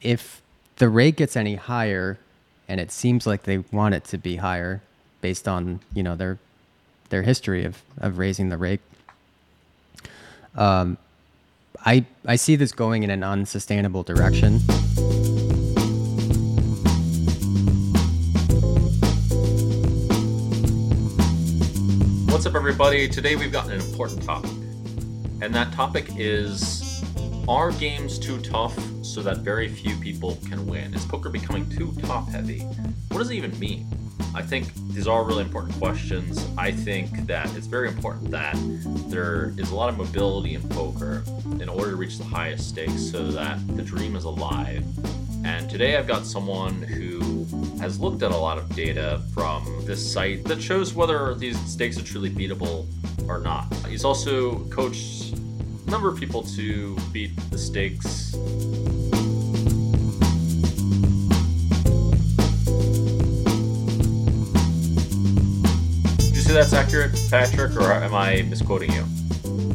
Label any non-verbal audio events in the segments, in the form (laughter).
if the rate gets any higher, and it seems like they want it to be higher, based on you know their their history of of raising the rate. Um, I I see this going in an unsustainable direction. What's up, everybody? Today we've got an important topic, and that topic is Are games too tough so that very few people can win? Is poker becoming too top heavy? What does it even mean? I think these are really important questions. I think that it's very important that there is a lot of mobility in poker in order to reach the highest stakes so that the dream is alive. And today I've got someone who has looked at a lot of data from this site that shows whether these stakes are truly beatable or not. He's also coached a number of people to beat the stakes say that's accurate, Patrick, or am I misquoting you?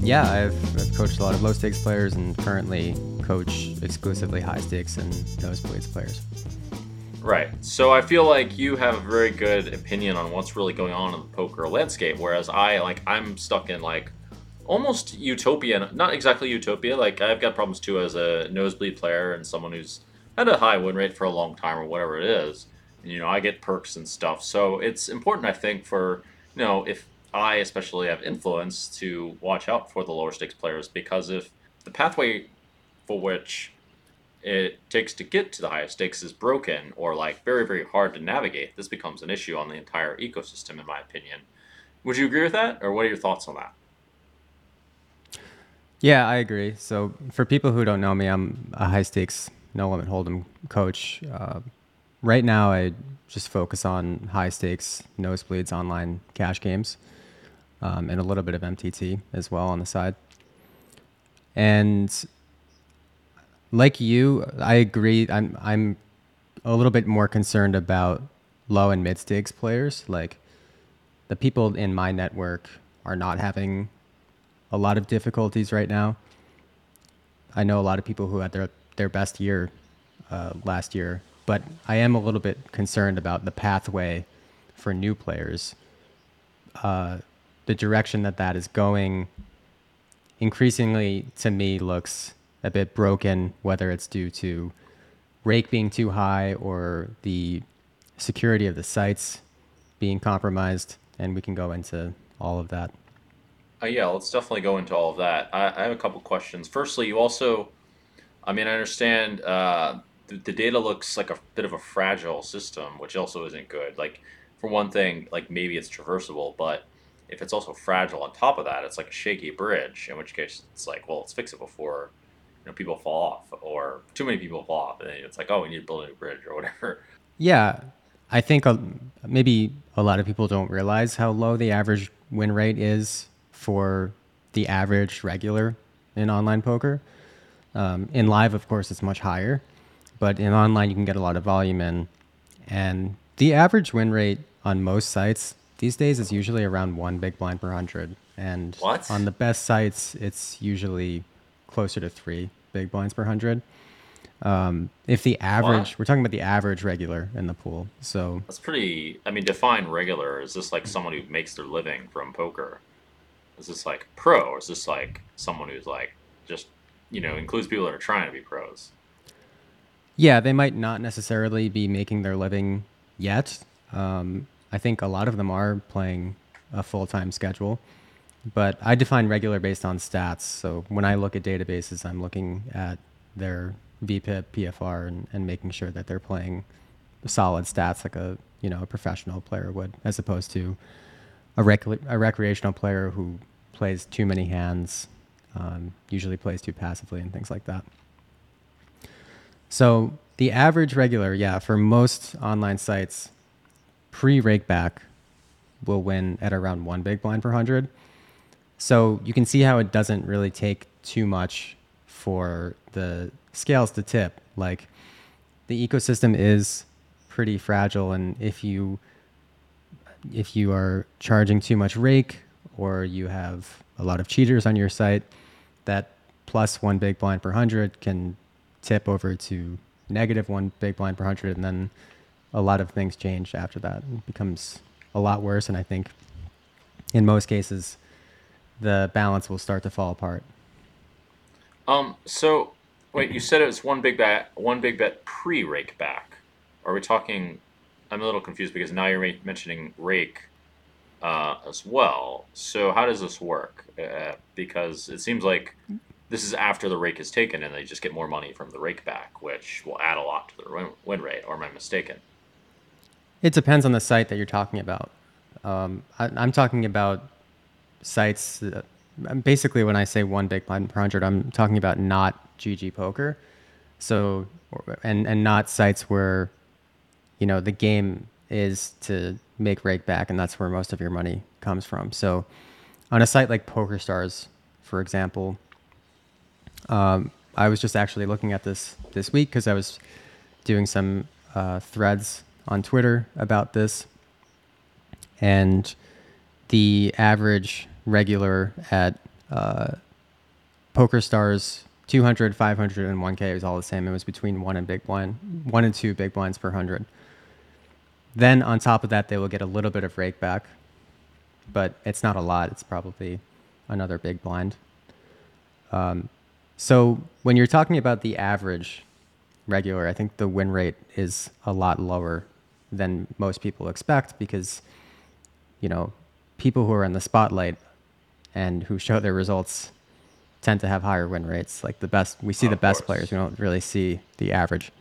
Yeah, I've, I've coached a lot of low stakes players and currently coach exclusively high stakes and nosebleeds players. Right. So I feel like you have a very good opinion on what's really going on in the poker landscape, whereas I like I'm stuck in like almost utopia. Not exactly utopia. Like I've got problems too as a nosebleed player and someone who's had a high win rate for a long time or whatever it is. And, you know, I get perks and stuff. So it's important, I think, for you know if I especially have influence to watch out for the lower stakes players because if the pathway for which it takes to get to the highest stakes is broken or like very very hard to navigate this becomes an issue on the entire ecosystem in my opinion would you agree with that or what are your thoughts on that Yeah, I agree. So for people who don't know me, I'm a high stakes no limit hold'em coach. Uh, right now, I just focus on high stakes nosebleeds online cash games, um, and a little bit of MTT as well on the side. And like you, I agree. I'm I'm a little bit more concerned about low and mid stakes players. Like the people in my network are not having a lot of difficulties right now. I know a lot of people who had their their best year uh, last year, but I am a little bit concerned about the pathway for new players. Uh, the direction that that is going, increasingly to me looks a bit broken. Whether it's due to rake being too high or the security of the sites being compromised, and we can go into all of that. uh, yeah let's definitely go into all of that I, I have a couple questions firstly you also i mean i understand uh, the, data looks like a bit of a fragile system which also isn't good. Like for one thing like maybe it's traversable but if it's also fragile on top of that it's like a shaky bridge in which case it's like well let's fix it before you know people fall off or too many people fall off and it's like oh we need to build a new bridge or whatever. Yeah, I think maybe a lot of people don't realize how low the average win rate is for the average regular in online poker. Um, in live, of course, it's much higher, but in online, you can get a lot of volume in. And the average win rate on most sites these days is usually around one big blind per hundred. And What? on the best sites, it's usually closer to three big blinds per hundred. Um, if the average, What? we're talking about the average regular in the pool. So That's pretty. I mean, define regular. Is this like someone who makes their living from poker? Is this like pro, or is this like someone who's like just you know includes people that are trying to be pros? Yeah, they might not necessarily be making their living yet. Um, I think a lot of them are playing a full time schedule, but I define regular based on stats. So when I look at databases, I'm looking at their VPIP, PFR, and, and making sure that they're playing solid stats like a you know a professional player would, as opposed to a, rec- a recreational player who plays too many hands, um, usually plays too passively, and things like that. So the average regular, yeah, for most online sites, pre rake back will win at around one big blind per hundred. So you can see how it doesn't really take too much for the scales to tip. Like the ecosystem is pretty fragile, and if you if you are charging too much rake or you have a lot of cheaters on your site, that plus one big blind per hundred can tip over to negative one big blind per hundred, and then a lot of things change after that. It becomes a lot worse, and I think in most cases the balance will start to fall apart. Um. So, wait. You said it was one big bet, one big bet pre rake back. Are we talking? I'm a little confused because now you're mentioning rake uh, as well. So how does this work? Uh, because it seems like this is after the rake is taken, and they just get more money from the rake back, which will add a lot to the win, rate. Or am I mistaken? It depends on the site that you're talking about. Um, I, am talking about sites. That, basically, when I say one big blind per hundred, I'm talking about not GG poker. So, and and not sites where, you know, the game is to make rake back, and that's where most of your money comes from. So, on a site like PokerStars, for example, um, I was just actually looking at this this week because I was doing some uh, threads on Twitter about this, and the average regular at uh, PokerStars 200, 500, and 1K was all the same. It was between one and big blind, one and two big blinds per hundred. Then on top of that, they will get a little bit of rake back, but it's not a lot. It's probably another big blind. Um, so when you're talking about the average regular, I think the win rate is a lot lower than most people expect because, you know, people who are in the spotlight and who show their results tend to have higher win rates. Like the best, we see the best course. players. We don't really see the average.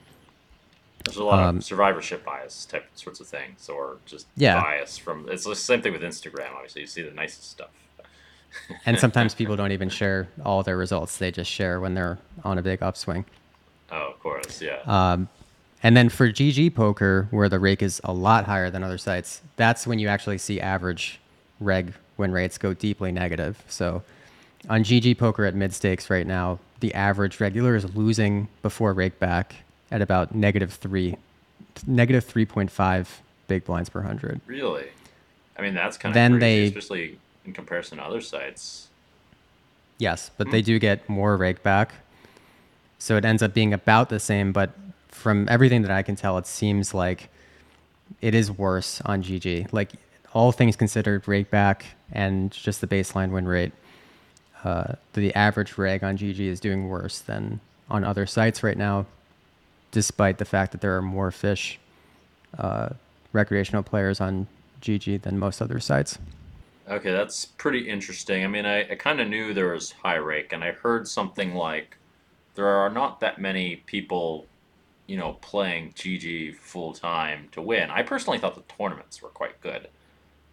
There's a lot um, of survivorship bias type sorts of things, or just yeah. bias from. It's the same thing with Instagram. Obviously, you see the nicest stuff. And sometimes people don't even share all their results; they just share when they're on a big upswing. Oh, of course, yeah. Um, and then for GG poker, where the rake is a lot higher than other sites, that's when you actually see average reg win rates go deeply negative. So on GG poker at mid stakes right now, the average regular is losing before rake back at about negative three, negative three point five big blinds per hundred. Really? I mean, that's kind of then crazy, they especially in comparison to other sites. Yes, but they hmm. do get more rake back, so it ends up being about the same. But from everything that I can tell, it seems like it is worse on GG. Like all things considered, rake back and just the baseline win rate. Uh, the average reg on GG is doing worse than on other sites right now despite the fact that there are more fish uh, recreational players on GG than most other sites. Okay, that's pretty interesting. I mean, I, I kind of knew there was high rake, and I heard something like there are not that many people, you know, playing GG full time to win. I personally thought the tournaments were quite good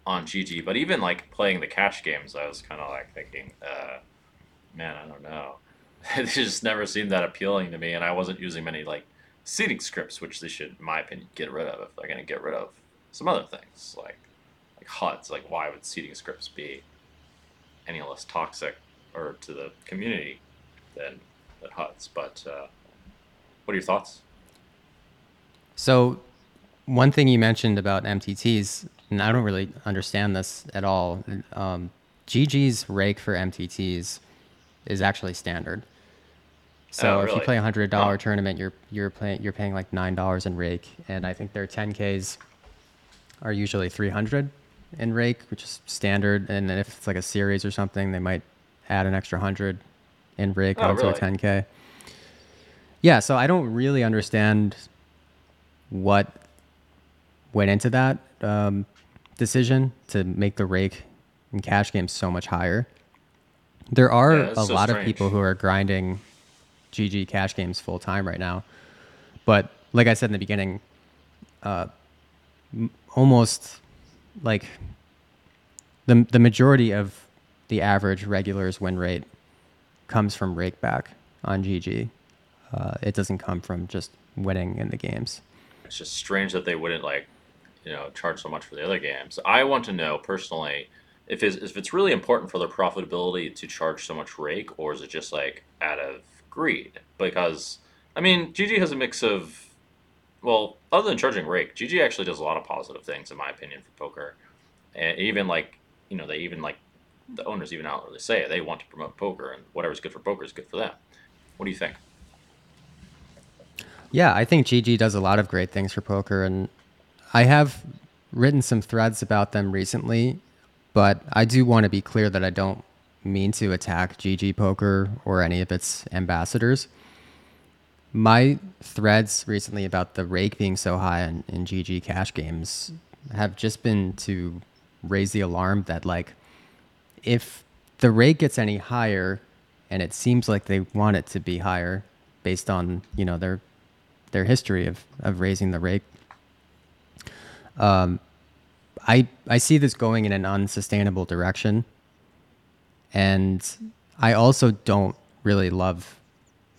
on GG, but even like playing the cash games, I was kind of like thinking, uh, man, I don't know. (laughs) it just never seemed that appealing to me, and I wasn't using many like seating scripts, which they should, in my opinion, get rid of if they're going to get rid of some other things like like HUDs. Like, why would seating scripts be any less toxic or to the community than than HUDs? But uh, what are your thoughts? So, one thing you mentioned about MTTs, and I don't really understand this at all. Um, GG's rake for MTTs is actually standard. So oh, really? if you play a hundred dollar oh. tournament, you're you're playing you're paying like nine dollars in rake, and I think their ten Ks are usually three hundred in rake, which is standard. And if it's like a series or something, they might add an extra hundred in rake oh, onto really? a ten K. Yeah, so I don't really understand what went into that um, decision to make the rake and cash games so much higher. There are yeah, a so lot strange. of people who are grinding GG cash games full time right now. But like I said in the beginning, uh, m- almost like the the majority of the average regulars win rate comes from rakeback on GG. Uh, it doesn't come from just winning in the games. It's just strange that they wouldn't like, you know, charge so much for the other games. I want to know personally if it's, if it's really important for their profitability to charge so much rake, or is it just like out of greed because I mean GG has a mix of well, other than charging rake, GG actually does a lot of positive things in my opinion for poker, and even like you know they even like the owners even outwardly say it. they want to promote poker and whatever's good for poker is good for them. What do you think? Yeah, I think GG does a lot of great things for poker, and I have written some threads about them recently, but I do want to be clear that I don't mean to attack GG Poker or any of its ambassadors. My threads recently about the rake being so high in, in GG cash games have just been to raise the alarm that like if the rate gets any higher and it seems like they want it to be higher based on you know their their history of, of raising the rate um, I I see this going in an unsustainable direction. And I also don't really love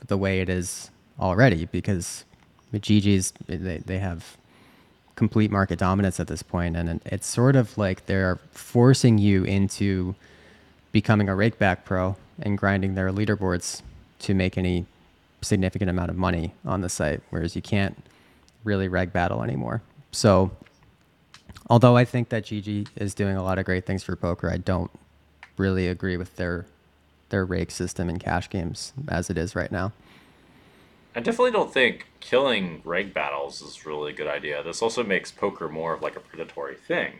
the way it is already because GG's they, they have complete market dominance at this point, and it's sort of like they're forcing you into becoming a rakeback pro and grinding their leaderboards to make any significant amount of money on the site, whereas you can't really reg battle anymore. So, although I think that GG is doing a lot of great things for poker, I don't really agree with their their rake system in cash games as it is right now. I definitely don't think killing reg battles is really a good idea. This also makes poker more of like a predatory thing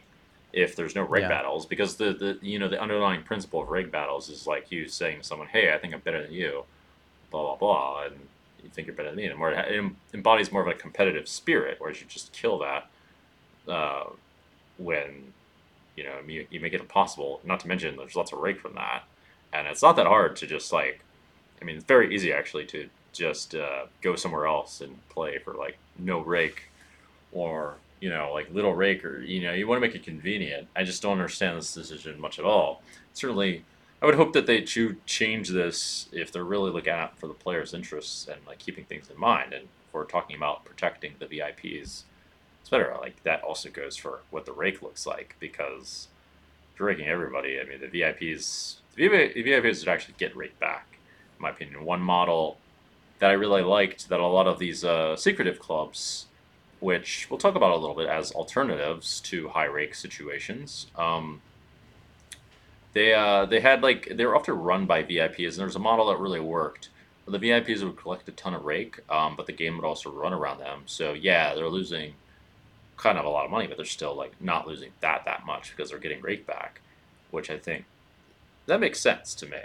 if there's no reg yeah. battles because the, the you know the underlying principle of reg battles is like you saying to someone, "Hey, I think I'm better than you," blah blah blah, and you think you're better than me, and more it embodies more of a competitive spirit, whereas you just kill that uh, when you know you, you make it impossible. Not to mention there's lots of rake from that, and it's not that hard to just like. I mean, it's very easy actually to just uh, go somewhere else and play for like no rake or you know like little rake or you know you want to make it convenient. I just don't understand this decision much at all. Certainly i would hope that they do change this if they're really looking out for the players interests and like keeping things in mind. And if we're talking about protecting the vips better. Like that also goes for what the rake looks like because if you're raking everybody i mean the vips the vips would actually get rake back in my opinion. One model that I really liked that a lot of these uh, secretive clubs, which we'll talk about a little bit as alternatives to high rake situations, um, they uh, they had like they were often run by VIPs, and there was a model that really worked. The VIPs would collect a ton of rake, um, but the game would also run around them. So yeah, they're losing kind of a lot of money, but they're still like not losing that that much because they're getting rake back, which I think that makes sense to me.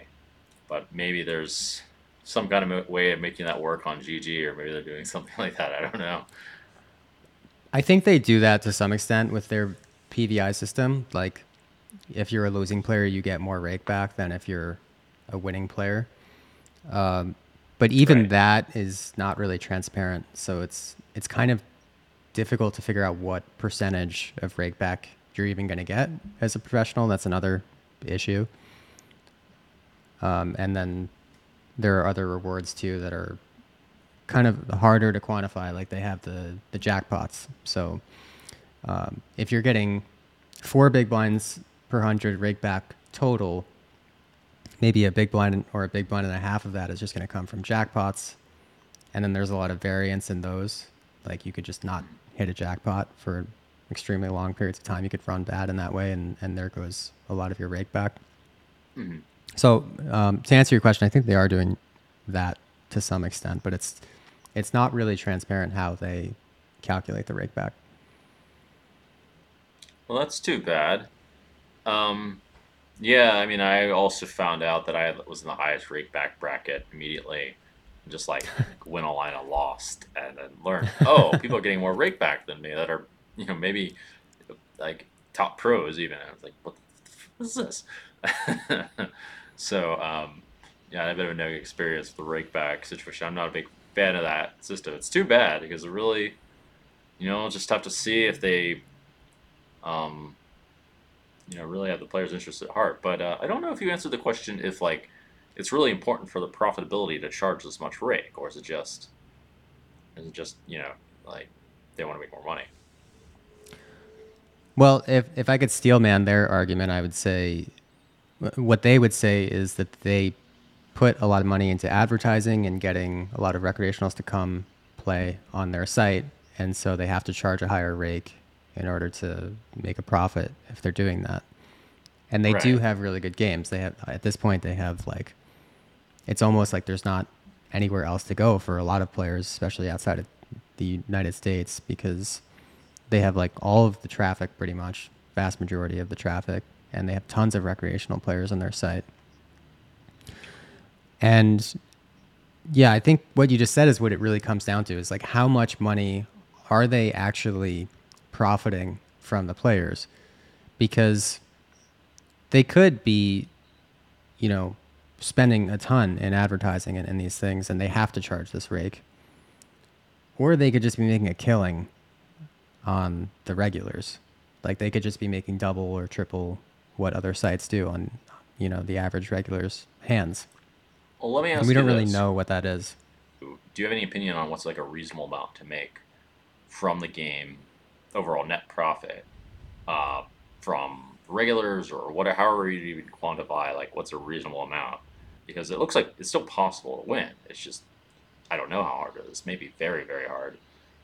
But maybe there's some kind of way of making that work on GG, or maybe they're doing (laughs) something like that. I don't know. I think they do that to some extent with their PVI system. Like, if you're a losing player, you get more rake back than if you're a winning player. Um, but even right. that is not really transparent, so it's it's kind of difficult to figure out what percentage of rake back you're even going to get as a professional. That's another issue. Um, and then there are other rewards too that are kind of harder to quantify. Like they have the the jackpots. So um, if you're getting four big blinds per hundred rake back total, maybe a big blind or a big blind and a half of that is just going to come from jackpots. And then there's a lot of variance in those. Like you could just not hit a jackpot for extremely long periods of time. You could run bad in that way, and, and there goes a lot of your rake back. Mm-hmm. So um, to answer your question, I think they are doing that to some extent, but it's it's not really transparent how they calculate the rake back. Well, that's too bad. Um, yeah, I mean, I also found out that I was in the highest rake back bracket immediately. Just like (laughs) win a line of lost, and then learned, oh, people are getting more rake back than me that are, you know, maybe like top pros even. I was like, what, what is this? (laughs) So um, yeah, I had a bit of a negative experience with the rake back situation. I'm not a big fan of that system. It's too bad because it really, you know, just have to see if they, um, you know, really have the player's interest at heart. But uh, I don't know if you answered the question if like it's really important for the profitability to charge this much rake, or is it just, is it just you know like they want to make more money? Well, if if I could steal man their argument, I would say what they would say is that they put a lot of money into advertising and getting a lot of recreationals to come play on their site, and so they have to charge a higher rake in order to make a profit if they're doing that. And they right. do have really good games. They have at this point they have like it's almost like there's not anywhere else to go for a lot of players, especially outside of the United States because they have like all of the traffic pretty much, vast majority of the traffic, and they have tons of recreational players on their site. And yeah, I think what you just said is what it really comes down to is like how much money are they actually profiting from the players? Because they could be, you know, spending a ton in advertising and in these things and they have to charge this rake. Or they could just be making a killing on the regulars. Like they could just be making double or triple what other sites do on, you know, the average regulars' hands. Well, let me ask And we don't really this. know what that is. Do you have any opinion on what's like a reasonable amount to make from the game, overall net profit, uh, from regulars or whatever, however you even quantify, like what's a reasonable amount? Because it looks like it's still possible to win. It's just, I don't know how hard it is. Maybe very, very hard.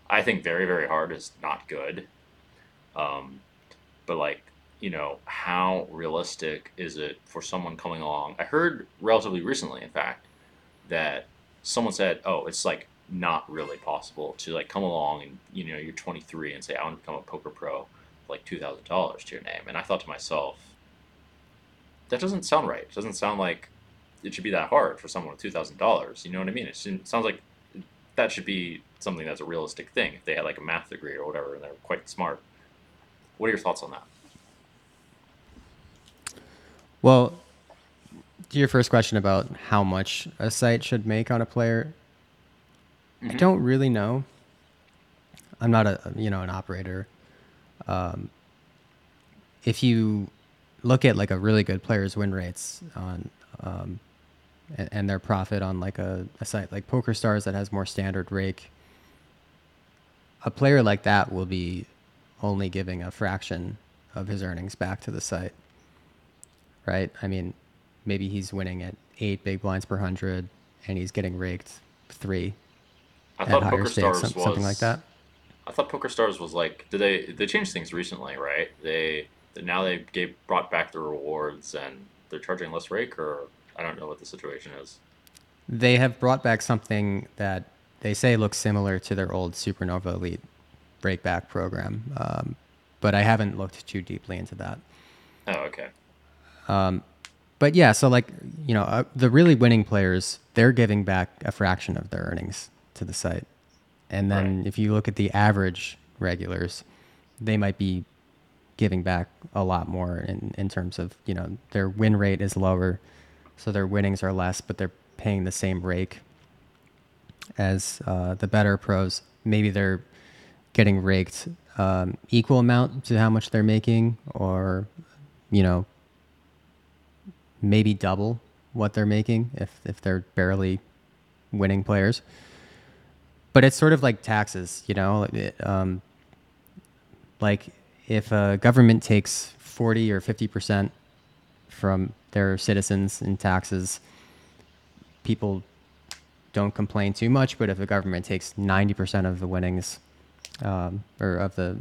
I think very, very hard is not good. Um, but like, you know, how realistic is it for someone coming along? I heard relatively recently, in fact, that someone said, "Oh, it's like not really possible to like come along and you know you're 23 and say I want to become a poker pro, like two thousand dollars to your name." And I thought to myself, that doesn't sound right. It doesn't sound like it should be that hard for someone with two thousand dollars. You know what I mean? It sounds like that should be something that's a realistic thing if they had like a math degree or whatever and they're quite smart. What are your thoughts on that? Well, to your first question about how much a site should make on a player, I Mhm. don't really know. I'm not a you know an operator. Um, if you look at like a really good player's win rates on um, and, and their profit on like a, a site like PokerStars that has more standard rake, a player like that will be only giving a fraction of his earnings back to the site. Right? I mean, maybe he's winning at eight big blinds per hundred and he's getting raked three I at thought higher Poker stakes, some- was something like that. I thought Poker Stars was like did they they changed things recently, right? They now they gave brought back the rewards and they're charging less rake or I don't know what the situation is. They have brought back something that they say looks similar to their old Supernova Elite rakeback program, um, but I haven't looked too deeply into that. Oh, okay. But yeah, so like you know, uh, the really winning players, they're giving back a fraction of their earnings to the site, and then Right. if you look at the average regulars, they might be giving back a lot more in in terms of you know their win rate is lower, so their winnings are less, but they're paying the same rake as uh, the better pros. Maybe they're getting raked um, equal amount to how much they're making, or you know maybe double what they're making if if they're barely winning players. But it's sort of like taxes, you know. It, um, like if a government takes forty or fifty percent from their citizens in taxes, people don't complain too much. But if a government takes ninety percent of the winnings, um, or of the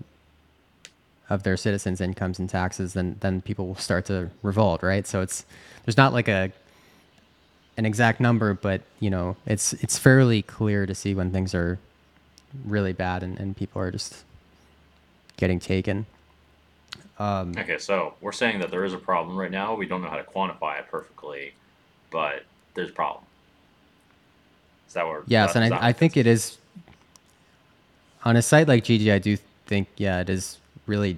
of their citizens' incomes and taxes, then then people will start to revolt, right? So it's there's not like a an exact number, but you know, it's it's fairly clear to see when things are really bad and, and people are just getting taken. Um, Okay, so we're saying that there is a problem right now. We don't know how to quantify it perfectly, but there's a problem. Is that what? yes, that- and I, I think it is on a site like GG. I do think yeah, it is really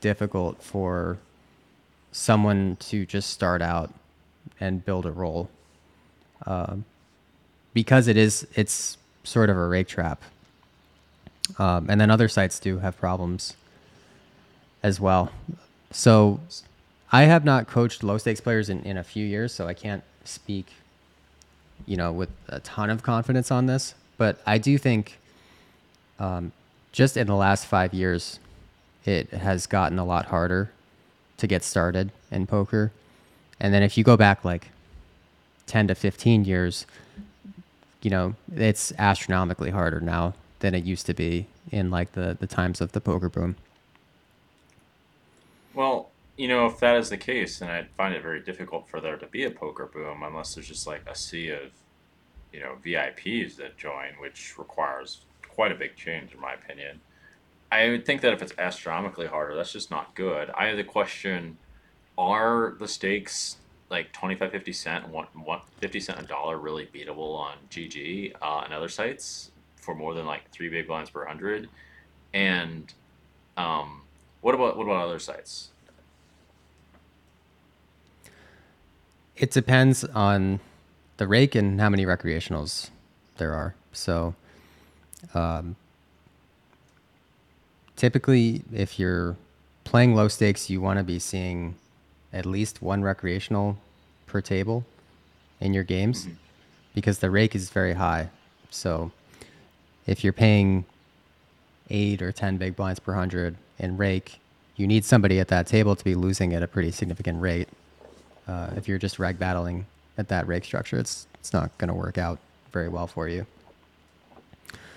difficult for someone to just start out and build a roll. Um, because it is it's sort of a rake trap. Um, and then other sites do have problems as well. So i have not coached low stakes players in, in a few years so i can't speak you know with a ton of confidence on this. But i do think um, just in the last five years it has gotten a lot harder to get started in poker and then if you go back like 10 to 15 years, you know, it's astronomically harder now than it used to be in like the, the times of the poker boom. Well, you know, if that is the case, then I'd find it very difficult for there to be a poker boom unless there's just like a sea of, you know, VIPs that join, which requires quite a big change in my opinion. I would think that if it's astronomically harder, that's just not good. I have the question: Are the stakes like 25, 50 cent, one, one, 50 cent a dollar really beatable on GG uh, and other sites for more than like three big blinds per hundred? And um, what about what about other sites? It depends on the rake and how many recreationals there are. So, um, typically, if you're playing low stakes, you want to be seeing at least one recreational per table in your games mm-hmm. because the rake is very high. So, if you're paying eight or 10 big blinds per hundred in rake, you need somebody at that table to be losing at a pretty significant rate. Uh, if you're just reg battling at that rake structure, it's it's not going to work out very well for you.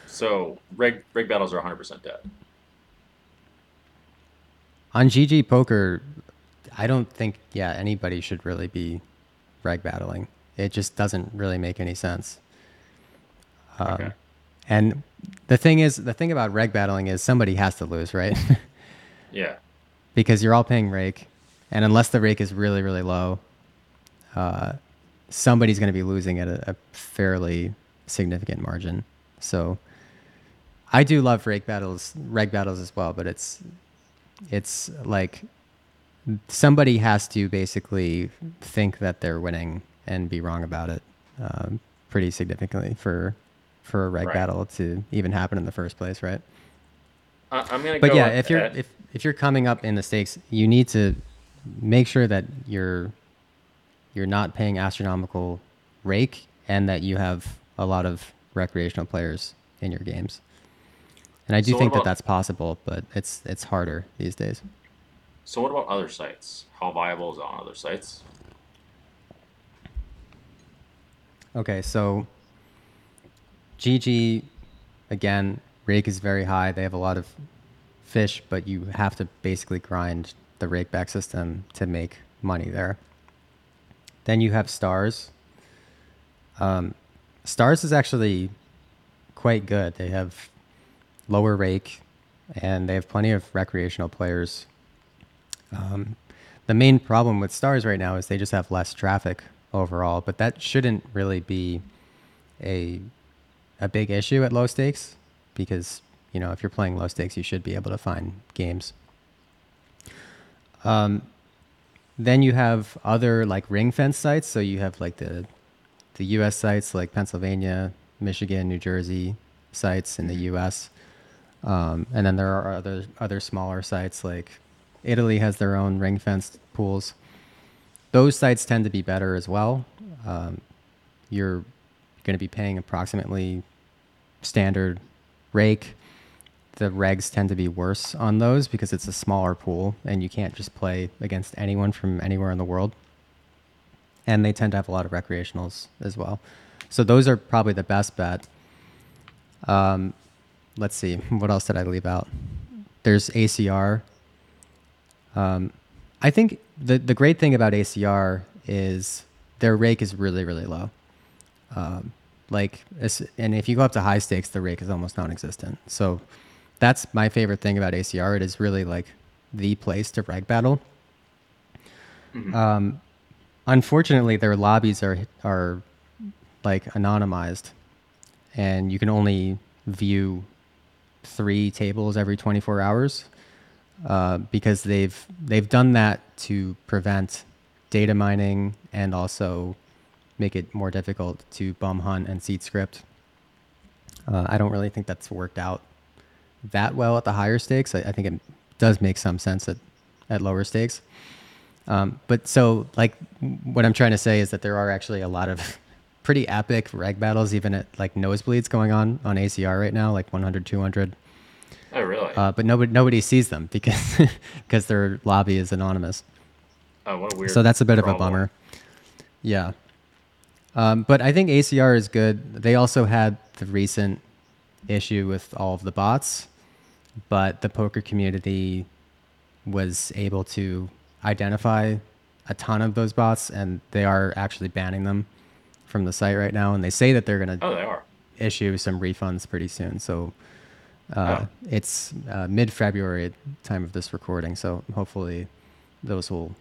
So reg reg battles are 100% dead. On GG poker, I don't think yeah anybody should really be reg battling. It just doesn't really make any sense. Um, okay. And the thing is, the thing about reg battling is somebody has to lose, right? (laughs) yeah. Because you're all paying rake, and unless the rake is really really low, uh, somebody's going to be losing at a, a, fairly significant margin. So I do love rake battles, reg battles as well, but it's it's like somebody has to basically think that they're winning and be wrong about it um, pretty significantly for for a reg right. battle to even happen in the first place, right? I'm gonna. But yeah, if you're if if you're coming up in the stakes, you need to make sure that you're you're not paying astronomical rake and that you have a lot of recreational players in your games. And I do so think about, that that's possible, but it's it's harder these days. So what about other sites? How viable is it on other sites? Okay, so GG again, rake is very high. They have a lot of fish, but you have to basically grind the rake back system to make money there. Then you have Stars. Um, Stars is actually quite good. They have lower rake, and they have plenty of recreational players. Um, the main problem with Stars right now is they just have less traffic overall, but that shouldn't really be a a big issue at low stakes because you know if you're playing low stakes, you should be able to find games. Um, then you have other like ring fence sites. So you have like the the U.S. sites like Pennsylvania, Michigan, New Jersey sites in the U.S. Um, and then there are other other smaller sites like Italy has their own ring fenced pools. Those sites tend to be better as well. Um, you're going to be paying approximately standard rake the regs tend to be worse on those because it's a smaller pool and you can't just play against anyone from anywhere in the world. And they tend to have a lot of recreationals as well. So those are probably the best bet. Um, let's see, what else did I leave out? There's ACR. Um, I think the the great thing about ACR is their rake is really really low. Um, like, and if you go up to high stakes, the rake is almost non-existent. So that's my favorite thing about ACR. It is really like the place to reg battle. Mm-hmm. Um, unfortunately, their lobbies are are like anonymized, and you can only view three tables every 24 hours uh, because they've they've done that to prevent data mining and also make it more difficult to bum hunt and seed script. Uh, I don't really think that's worked out that well at the higher stakes. I, I think it does make some sense at, at lower stakes. Um, but so, like, what I'm trying to say is that there are actually a lot of pretty epic reg battles, even at like nosebleeds going on on ACR right now, like 100, 200. Oh, really? Uh, but nobody nobody sees them because (laughs) because their lobby is anonymous. Oh, what a weird. So that's a bit problem. of a bummer. Yeah. Um, but I think ACR is good. They also had the recent issue with all of the bots but the poker community was able to identify a ton of those bots and they are actually banning them from the site right now and they say that they're going to oh they are issue some refunds pretty soon. So uh, Oh. it's uh, mid February time of this recording. So hopefully those will,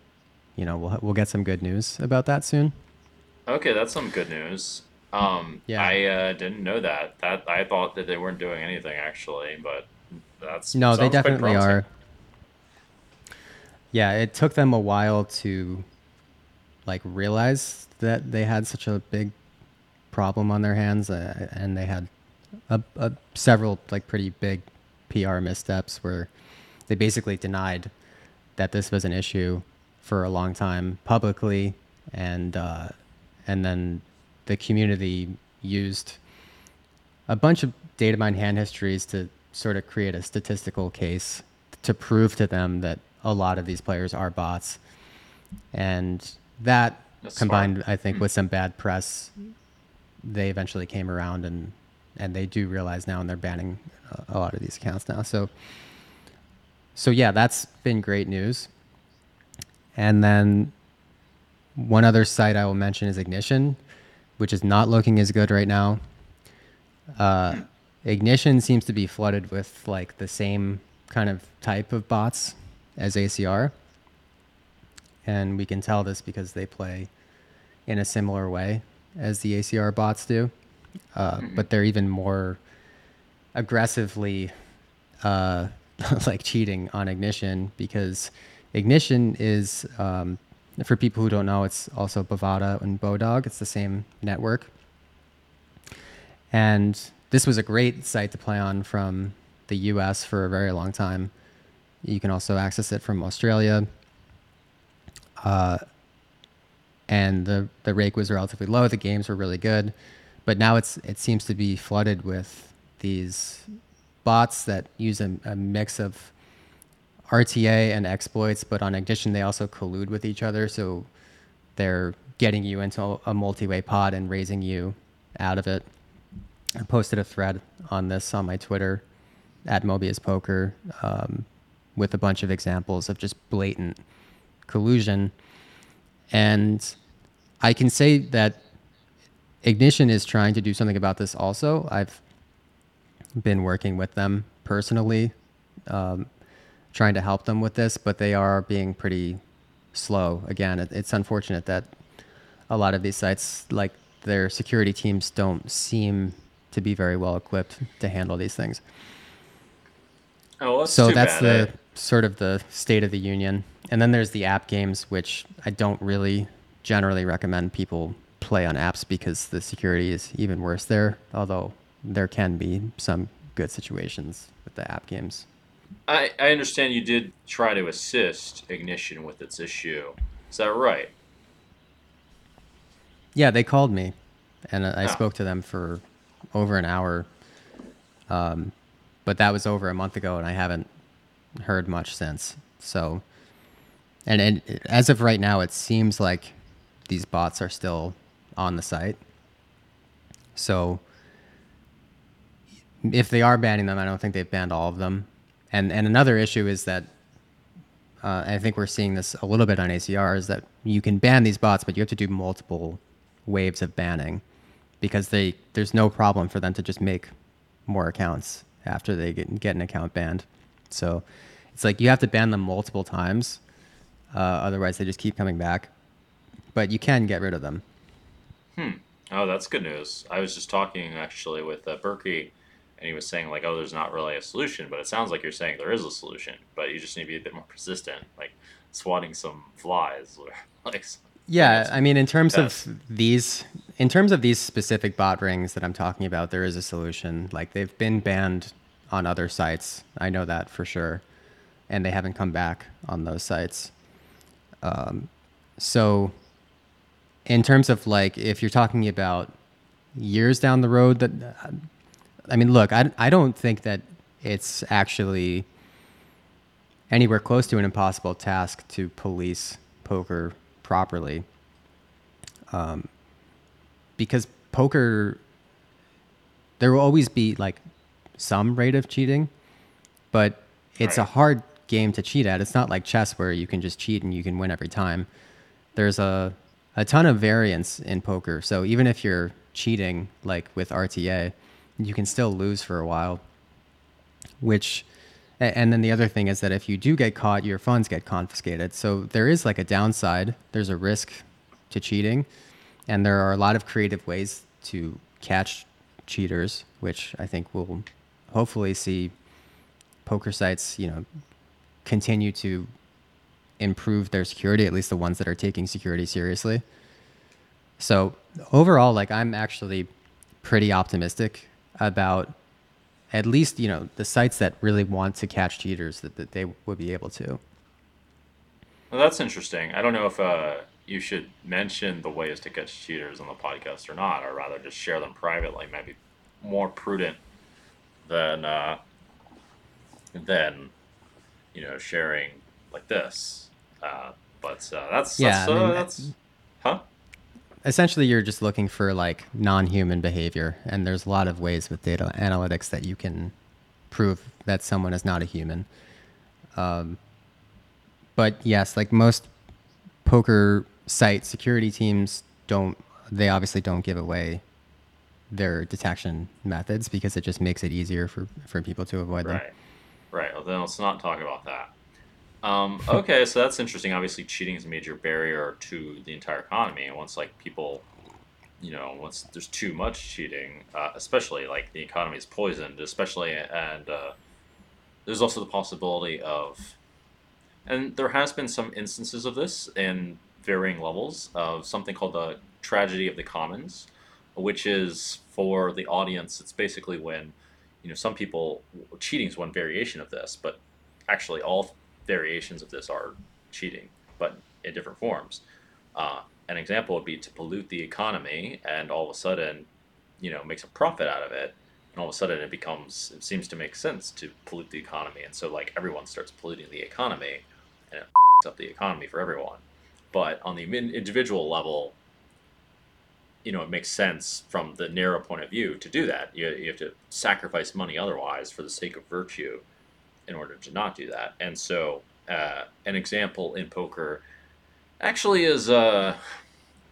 you know, we'll we'll get some good news about that soon. Okay, that's some good news. Um, Yeah. I uh, didn't know that. That I thought that they weren't doing anything actually, but that's No, they definitely are. Yeah, it took them a while to like realize that they had such a big problem on their hands, uh, and they had a, a several like pretty big PR missteps where they basically denied that this was an issue for a long time publicly, and uh, and then the community used a bunch of data mine hand histories to sort of create a statistical case to prove to them that a lot of these players are bots. And that That's combined, smart. I think, with some bad press, they eventually came around and and they do realize now and they're banning a, a lot of these accounts now. So so yeah, that's been great news. And then one other site I will mention is Ignition, which is not looking as good right now. Uh, Ignition seems to be flooded with like the same kind of type of bots as ACR. And we can tell this because they play in a similar way as the ACR bots do. Uh, But they're even more aggressively uh, (laughs) like cheating on Ignition because Ignition is, um, for people who don't know, it's also Bovada and Bodog. It's the same network. And this was a great site to play on from the US for a very long time. You can also access it from Australia. Uh, and the, the rake was relatively low. The games were really good. But now it's it seems to be flooded with these bots that use a, a mix of RTA and exploits, but on Ignition they also collude with each other. So they're getting you into a multi-way pot and raising you out of it. I posted a thread on this on my Twitter at Mobius Poker um, with a bunch of examples of just blatant collusion. And I can say that Ignition is trying to do something about this also. I've been working with them personally, um, trying to help them with this, but they are being pretty slow. Again, it, it's unfortunate that a lot of these sites, like their security teams, don't seem to be very well equipped to handle these things. Oh, that's so that's bad, the eh? sort of the state of the union. And then there's the app games, which I don't really generally recommend people play on apps because the security is even worse there. Although there can be some good situations with the app games. I, I understand you did try to assist Ignition with its issue. Is that right? Yeah, they called me, and I Ah. spoke to them for over an hour. Um, but that was over a month ago, and I haven't heard much since. So, and, as of right now, it seems like these bots are still on the site. So, if they are banning them, I don't think they've banned all of them. And and another issue is that uh, I think we're seeing this a little bit on ACR is that you can ban these bots, but you have to do multiple waves of banning because they there's no problem for them to just make more accounts after they get, get an account banned. So it's like you have to ban them multiple times, uh, otherwise they just keep coming back. But you can get rid of them. Oh, that's good news. I was just talking actually with uh, Berkey, and he was saying like, oh, there's not really a solution, but it sounds like you're saying there is a solution, but you just need to be a bit more persistent, like swatting some flies or (laughs) like. Yeah, I mean, in terms of these, in terms of these specific bot rings that I'm talking about, there is a solution. Like they've been banned on other sites. I know that for sure, and they haven't come back on those sites. Um, so, in terms of like, if you're talking about years down the road, that I mean, look, I I don't think that it's actually anywhere close to an impossible task to police poker properly. Um, because poker, there will always be like some rate of cheating, but it's a hard game to cheat at. It's not like chess where you can just cheat and you can win every time. There's a a ton of variance in poker. So even if you're cheating, like with RTA, you can still lose for a while. Which, and then the other thing is that if you do get caught, your funds get confiscated. So there is like a downside. There's a risk to cheating, and there are a lot of creative ways to catch cheaters, which I think will hopefully see poker sites, you know, continue to improve their security, at least the ones that are taking security seriously. So overall, like I'm actually pretty optimistic about at least, you know, the sites that really want to catch cheaters that, that they would be able to. Well, that's interesting. I don't know if uh, you should mention the ways to catch cheaters on the podcast or not, or rather just share them privately. Maybe more prudent than uh, than you know sharing like this. Uh, but uh, that's yeah, that's, I mean, uh, that's huh. Essentially, you're just looking for like non-human behavior, and there's a lot of ways with data analytics that you can prove that someone is not a human. Um, but yes, like most poker site security teams don't, they obviously don't give away their detection methods because it just makes it easier for, for people to avoid them. Right. Well, then let's not talk about that. Um, okay, so that's interesting. Obviously, cheating is a major barrier to the entire economy. And once like people, you know, once there's too much cheating, uh, especially like the economy is poisoned, especially and uh, there's also the possibility of, and there has been some instances of this in varying levels of something called the tragedy of the commons, which is for the audience. It's basically when, you know, some people cheating is one variation of this, but actually all variations of this are cheating, but in different forms. Uh, an example would be to pollute the economy and all of a sudden, you know, makes a profit out of it. And all of a sudden it becomes, it seems to make sense to pollute the economy. And so, like, everyone starts polluting the economy and it (laughs) up the economy for everyone. But on the individual level, you know, it makes sense from the narrow point of view to do that. You, you have to sacrifice money otherwise for the sake of virtue in order to not do that. And so, uh, an example in poker actually is uh,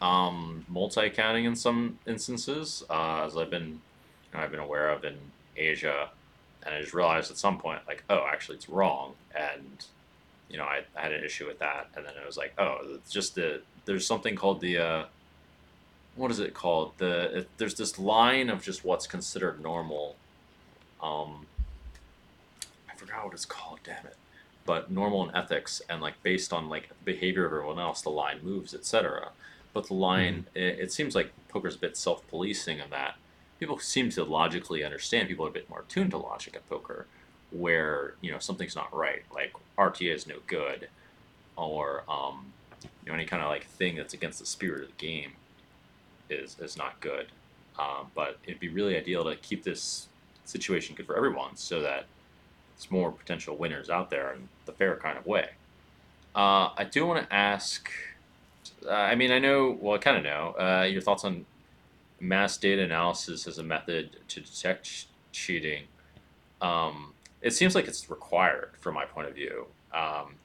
um, multi-counting in some instances, uh, as I've been you know, I've been aware of in Asia, and I just realized at some point like, oh, actually it's wrong, and you know I, I had an issue with that, and then it was like, oh, it's just the there's something called the uh, what is it called the it, there's this line of just what's considered normal. Um, I forgot what it's called. Damn it. But normal in ethics and like based on like behavior of everyone else, the line moves, etc. But the line, mm. it, it, seems like poker's a bit self-policing in that people seem to logically understand. People are a bit more tuned to logic at poker, where you know something's not right, like RTA is no good, or um, you know any kind of like thing that's against the spirit of the game is is not good. Um, but it'd be really ideal to keep this situation good for everyone, so that there's more potential winners out there in the fair kind of way. Uh, I do want to ask. Uh, I mean, I know. Well, I kind of know uh, your thoughts on mass data analysis as a method to detect cheating. Um, it seems like it's required from my point of view. Um,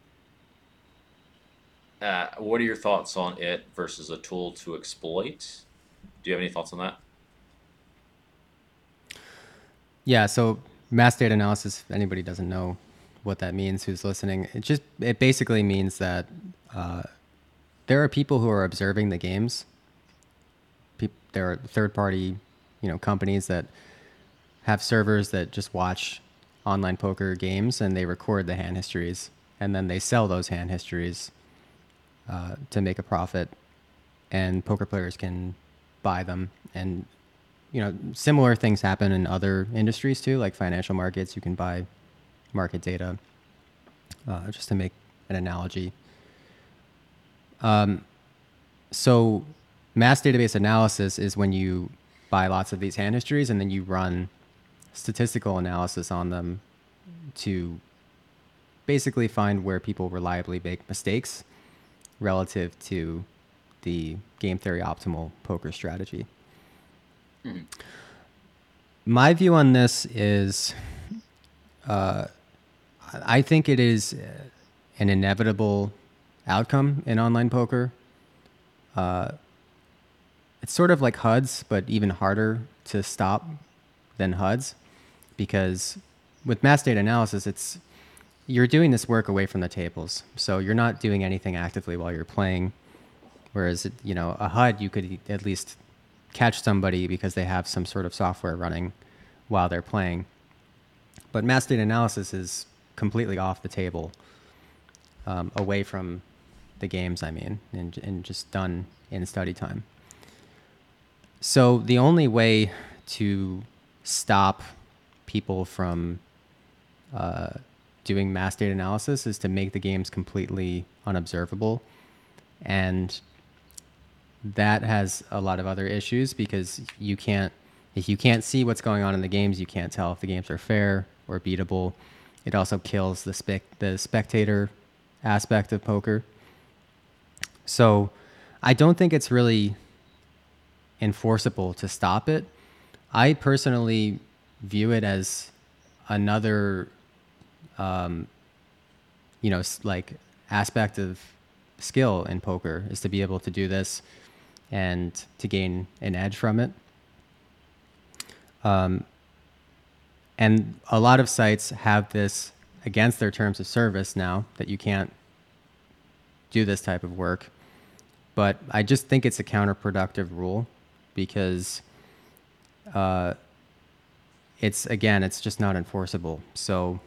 uh, what are your thoughts on it versus a tool to exploit? Do you have any thoughts on that? Yeah, so mass data analysis, if anybody doesn't know what that means who's listening, it just it basically means that uh, there are people who are observing the games. Pe- there are third party, you know, companies that have servers that just watch online poker games and they record the hand histories and then they sell those hand histories uh, to make a profit and poker players can buy them and you know, similar things happen in other industries too, like financial markets. You can buy market data, uh, just to make an analogy. Um, so, mass database analysis is when you buy lots of these hand histories and then you run statistical analysis on them to basically find where people reliably make mistakes relative to the game theory optimal poker strategy. Mm-hmm. My view on this is uh, I think it is an inevitable outcome in online poker. Uh, it's sort of like HUDs, but even harder to stop than HUDs because with mass data analysis, it's you're doing this work away from the tables, so you're not doing anything actively while you're playing. Whereas you know a HUD, you could at least catch somebody because they have some sort of software running while they're playing. But mass data analysis is completely off the table, um, away from the games. I mean, and and just done in study time. So the only way to stop people from uh, doing mass data analysis is to make the games completely unobservable. And that has a lot of other issues because you can't, if you can't see what's going on in the games, you can't tell if the games are fair or beatable. It also kills the spec the spectator aspect of poker. So I don't think it's really enforceable to stop it. I personally view it as another, um, you know, like aspect of skill in poker is to be able to do this and to gain an edge from it. Um, and a lot of sites have this against their terms of service now that you can't do this type of work. But I just think it's a counterproductive rule because uh, it's again, it's just not enforceable. So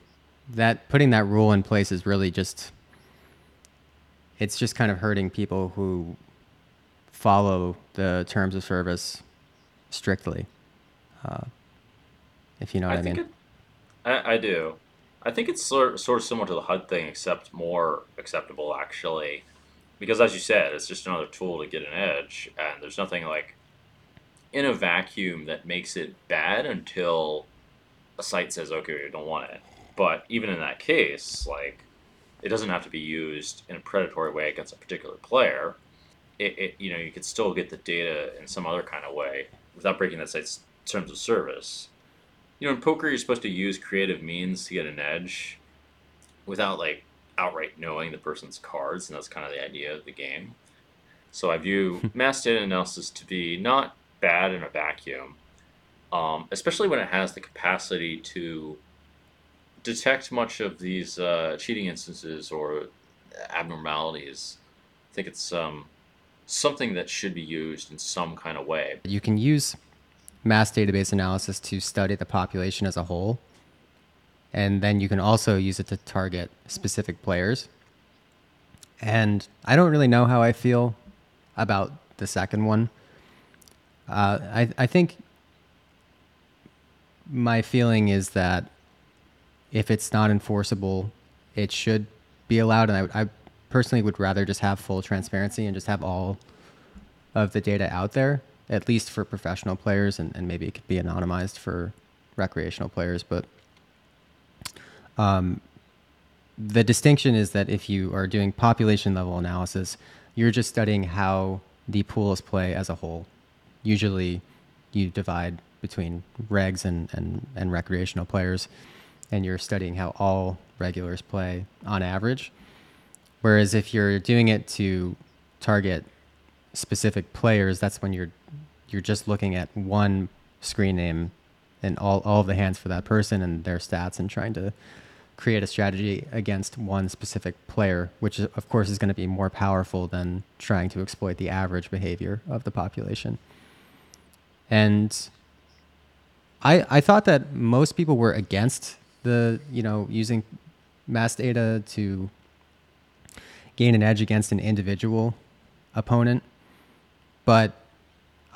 that putting that rule in place is really just it's just kind of hurting people who follow the terms of service strictly. Uh, if you know what I, I mean. It, I, I, do. I think it's sort, sort of similar to the HUD thing, except more acceptable, actually. Because, as you said, it's just another tool to get an edge, and there's nothing like in a vacuum that makes it bad until a site says, okay, we don't want it. But even in that case, like, it doesn't have to be used in a predatory way against a particular player. It, it you know, you could still get the data in some other kind of way without breaking that site's terms of service. You know, in poker, you're supposed to use creative means to get an edge without, like, outright knowing the person's cards, and that's kind of the idea of the game. So I view (laughs) mass data analysis to be not bad in a vacuum, um, especially when it has the capacity to detect much of these uh, cheating instances or abnormalities. I think it's um, something that should be used in some kind of way. You can use mass database analysis to study the population as a whole. And then you can also use it to target specific players. And I don't really know how I feel about the second one. Uh, I, I think my feeling is that if it's not enforceable, it should be allowed. And I, I personally would rather just have full transparency and just have all of the data out there, at least for professional players, and, and maybe it could be anonymized for recreational players. But um, the distinction is that if you are doing population level analysis, you're just studying how the pools play as a whole usually you divide between regs and, and, and recreational players, and you're studying how all regulars play on average. Whereas if you're doing it to target specific players, that's when you're you're just looking at one screen name and all, all of the hands for that person and their stats and trying to create a strategy against one specific player, which of course is going to be more powerful than trying to exploit the average behavior of the population. And I I thought that most people were against the you know using mass data to gain an edge against an individual opponent, but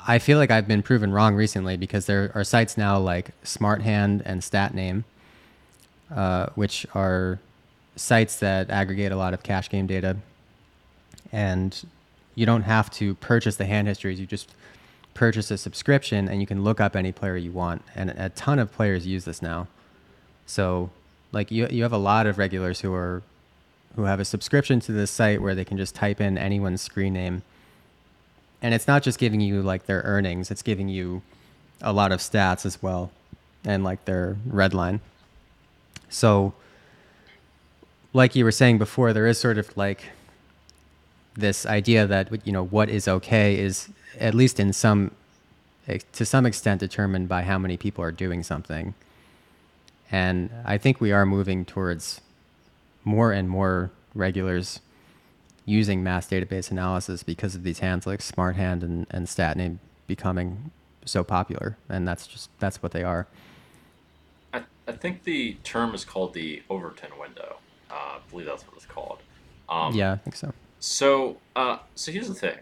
I feel like I've been proven wrong recently because there are sites now like Smart Hand and StatName, uh, which are sites that aggregate a lot of cash game data, and you don't have to purchase the hand histories. You just purchase a subscription and you can look up any player you want. And a ton of players use this now. So like you you have a lot of regulars who are who have a subscription to this site where they can just type in anyone's screen name. And it's not just giving you like their earnings, it's giving you a lot of stats as well and like their red line. So like you were saying before, there is sort of like this idea that you know what is okay is at least in some eh, to some extent determined by how many people are doing something. And I think we are moving towards more and more regulars using mass database analysis because of these hands like SmartHand and, and StatName becoming so popular. And that's just that's what they are. I, I think the term is called the Overton window. Uh, I believe that's what it's called. Um, yeah, I think so. So, uh, so here's the thing.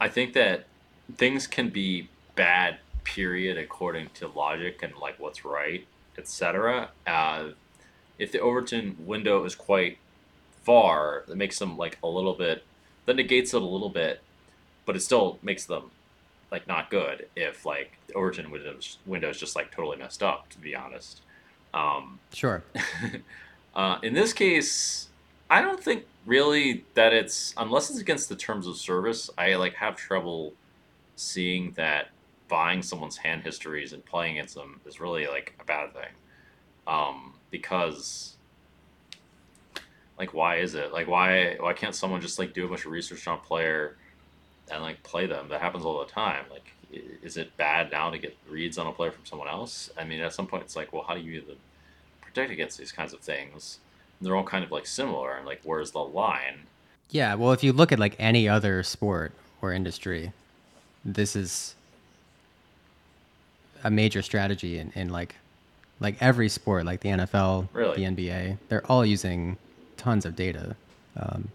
I think that things can be bad, period, according to logic and like what's right, etc. Uh, if the Overton window is quite far, that makes them like a little bit, that negates it a little bit, but it still makes them like not good if like the Overton windows window is just like totally messed up. To be honest. Um, sure. (laughs) uh, in this case, I don't think really that it's unless it's against the terms of service. I like have trouble seeing that buying someone's hand histories and playing against them is really like a bad thing. Um, because like why is it? Like why why can't someone just like do a bunch of research on a player and like play them? That happens all the time. Like is it bad now to get reads on a player from someone else? I mean, at some point it's like, well, how do you even protect against these kinds of things? And they're all kind of like similar and like where's the line? Yeah, well, if you look at like any other sport or industry, this is a major strategy in, in like like every sport, like the NFL, really? the NBA, they're all using tons of data. Um,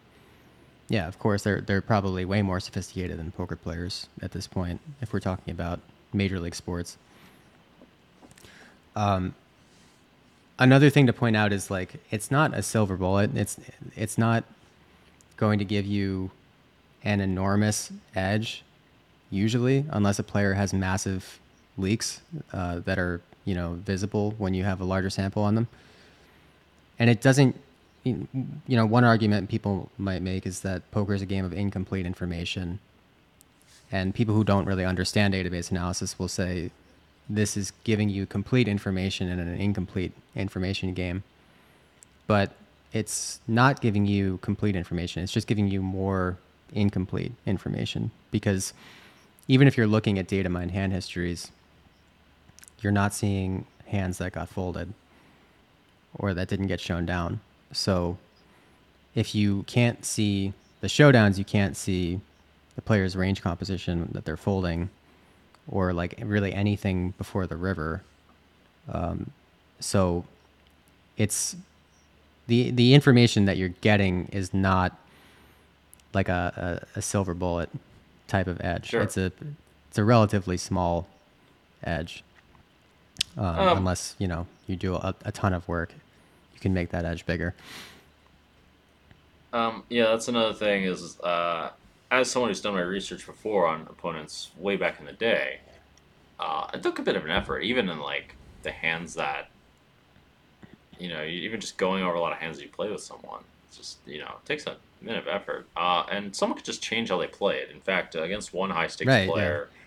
yeah, of course, they're they're probably way more sophisticated than poker players at this point. If we're talking about major league sports. Um, another thing to point out is like it's not a silver bullet. It's it's not going to give you an enormous edge usually, unless a player has massive leaks uh, that are you know visible when you have a larger sample on them. And it doesn't, you know, one argument people might make is that poker is a game of incomplete information. And people who don't really understand database analysis will say this is giving you complete information in an incomplete information game. But it's not giving you complete information. It's just giving you more incomplete information because even if you're looking at data mined hand histories, you're not seeing hands that got folded or that didn't get shown down. So if you can't see the showdowns, you can't see the player's range composition that they're folding or like really anything before the river. Um, so it's the the information that you're getting is not like a, a, a silver bullet type of edge. Sure. It's a it's a relatively small edge. Um, um, unless you know you do a, a, ton of work, you can make that edge bigger. Um, yeah, that's another thing. Is uh, as someone who's done my research before on opponents way back in the day, uh, it took a bit of an effort, even in like the hands that you know, even just going over a lot of hands that you play with someone. It's just you know, it takes a minute of effort, uh, and someone could just change how they play it. In fact, against one high stakes right, player. Yeah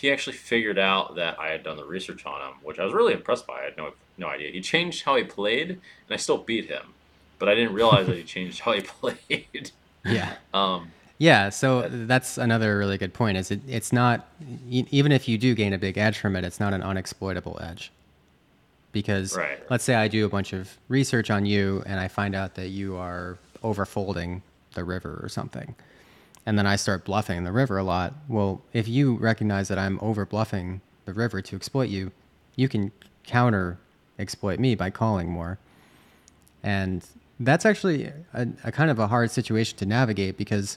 he actually figured out that I had done the research on him, which I was really impressed by. I had no no idea. He changed how he played, and I still beat him, but I didn't realize that he (laughs) changed how he played. Yeah. (laughs) Um, yeah. So that's another really good point. Is it? It's not even if you do gain a big edge from it, it's not an unexploitable edge. Because right. let's say I do a bunch of research on you, and I find out that you are overfolding the river or something and then I start bluffing the river a lot. Well, if you recognize that I'm over bluffing the river to exploit you, you can counter exploit me by calling more. And that's actually a, a, kind of a hard situation to navigate because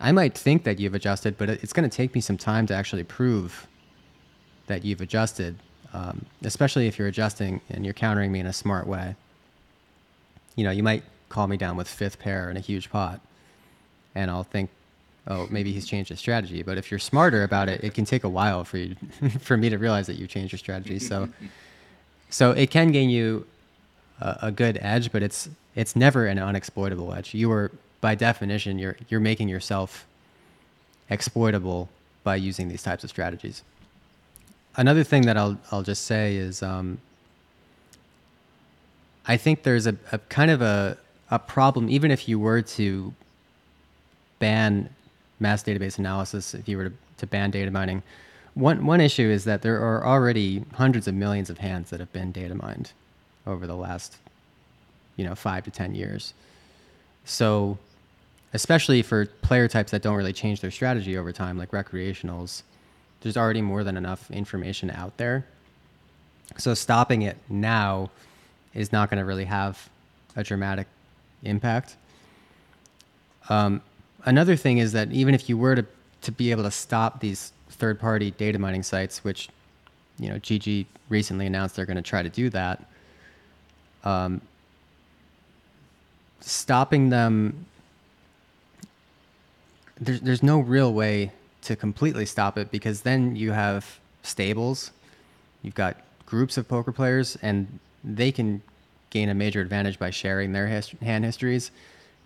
I might think that you've adjusted, but it's going to take me some time to actually prove that you've adjusted, um, especially if you're adjusting and you're countering me in a smart way. You know, you might call me down with fifth pair in a huge pot, and I'll think oh, maybe he's changed his strategy. But if you're smarter about it, it can take a while for you, (laughs) for me to realize that you've changed your strategy. So, so it can gain you a, a, good edge, but it's it's never an unexploitable edge. You are by definition you're you're making yourself exploitable by using these types of strategies. Another thing that I'll I'll just say is um, I think there's a, a kind of a a problem even if you were to ban mass database analysis, if you were to, to ban data mining, one one issue is that there are already hundreds of millions of hands that have been data mined over the last, you know, five to ten years. So, especially for player types that don't really change their strategy over time, like recreationals, there's already more than enough information out there. So stopping it now is not going to really have a dramatic impact. Um, another thing is that even if you were to, to be able to stop these third party data mining sites, which you know GG recently announced they're going to try to do that, um, stopping them there's there's no real way to completely stop it because then you have stables, you've got groups of poker players, and they can gain a major advantage by sharing their hand histories.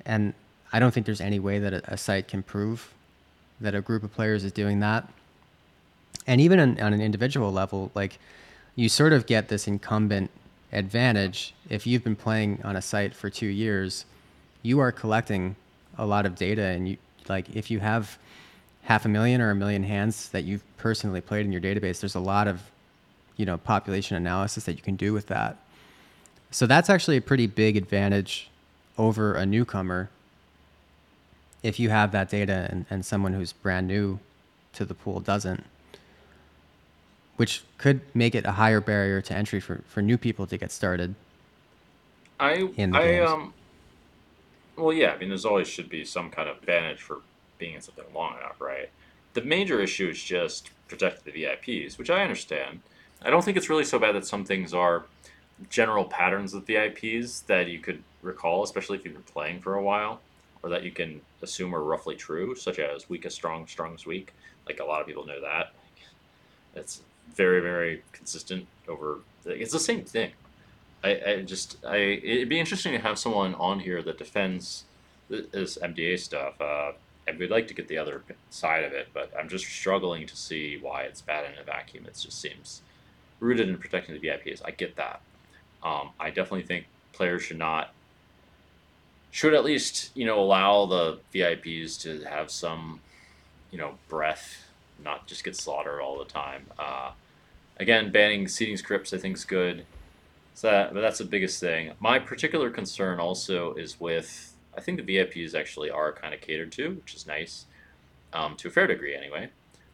And I don't think there's any way that a, a, site can prove that a group of players is doing that. And even on, on an individual level, like you sort of get this incumbent advantage if you've been playing on a site for two years. You are collecting a lot of data, and you like if you have half a million or a million hands that you've personally played in your database, there's a lot of you know population analysis that you can do with that. So that's actually a pretty big advantage over a newcomer if you have that data and, and someone who's brand new to the pool doesn't which could make it a higher barrier to entry for, for new people to get started i in i um well yeah i mean there's always should be some kind of advantage for being in something long enough right? The major issue is just protecting the vips which i understand. I don't think it's really so bad that some things are general patterns of VIPs that you could recall, especially if you've been playing for a while, or that you can assume are roughly true, such as weakest strong, strongest weak. Like a lot of people know that. It's very, very consistent over. It's the same thing. I, I just I it'd be interesting to have someone on here that defends this MDA stuff. Uh, and we'd like to get the other side of it, but I'm just struggling to see why it's bad in a vacuum. It just seems rooted in protecting the VIPs. I get that, um, I definitely think players should not should at least you know allow the VIPs to have some you know breath, not just get slaughtered all the time. Uh, again, banning seating scripts I think is good. So that, but that's the biggest thing. My particular concern also is with I think the VIPs actually are kind of catered to, which is nice, um, to a fair degree anyway.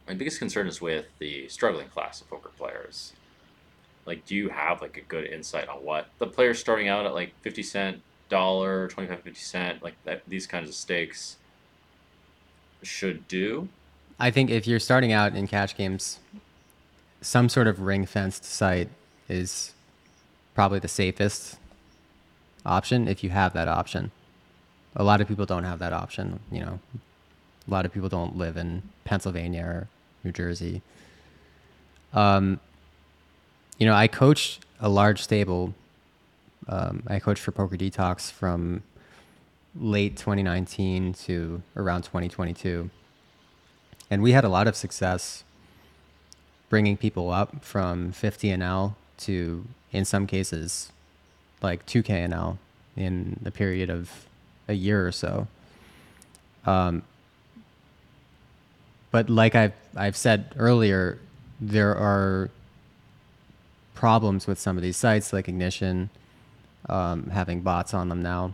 My biggest concern is with the struggling class of poker players like do you have like a good insight on what the players starting out at like 50 cent dollar 25 50 cent like that these kinds of stakes should do. I think if you're starting out in cash games some sort of ring fenced site is probably the safest option if you have that option. A lot of people don't have that option you know. A lot of people don't live in pennsylvania or new jersey. Um, you know, I coached a large stable. Um, I coached for Poker Detox from late 2019 to around 2022. And we had a lot of success bringing people up from 50 NL to, in some cases, like 2K NL in the period of a year or so. Um, but like I've, I've said earlier, there are problems with some of these sites like Ignition um, having bots on them now.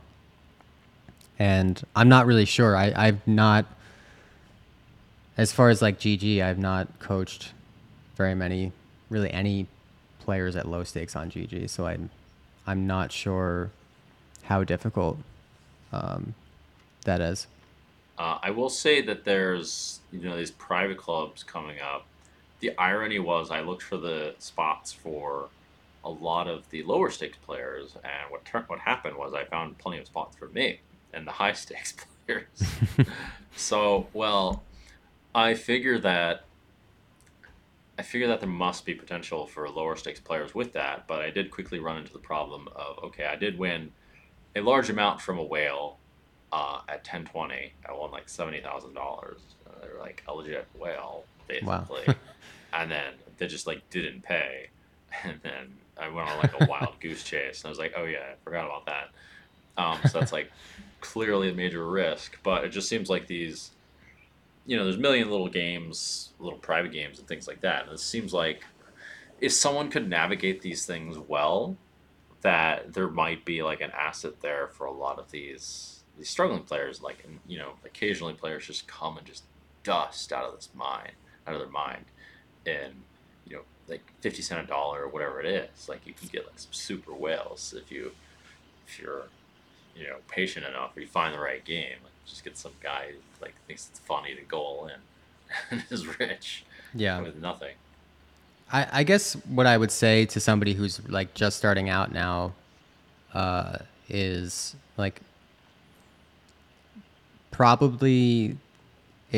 And I'm not really sure. I, I've not, as far as like GG, I've not coached very many, really any players at low stakes on GG. So I'm, I'm not sure how difficult um, that is. Uh, I will say that there's you know these private clubs coming up the irony was I looked for the spots for a lot of the lower stakes players, and what tur- what happened was I found plenty of spots for me and the (laughs) high stakes players. (laughs) so, well, I figure that I figure that there must be potential for lower stakes players with that, but I did quickly run into the problem of okay, I did win a large amount from a whale uh, at 1020. I won like seventy thousand dollars. They're like a legit whale, basically. Wow. (laughs) and then they just like didn't pay, and then I went on like a wild (laughs) goose chase, and I was like, oh yeah, I forgot about that. Um, so that's like clearly a major risk. But it just seems like these, you know, there's a million little games, little private games and things like that. And it seems like if someone could navigate these things well, that there might be like an asset there for a lot of these these struggling players. Like, and, you know, occasionally players just come and just dust out of this mind, out of their mind, and you know, like fifty cent a dollar or whatever it is. Like, you can get like some super whales if you if you're you know patient enough or you find the right game. Like, just get some guy who, like thinks it's funny to go all in (laughs) and is rich Yeah. with nothing. I, I guess what I would say to somebody who's like just starting out now uh, is like probably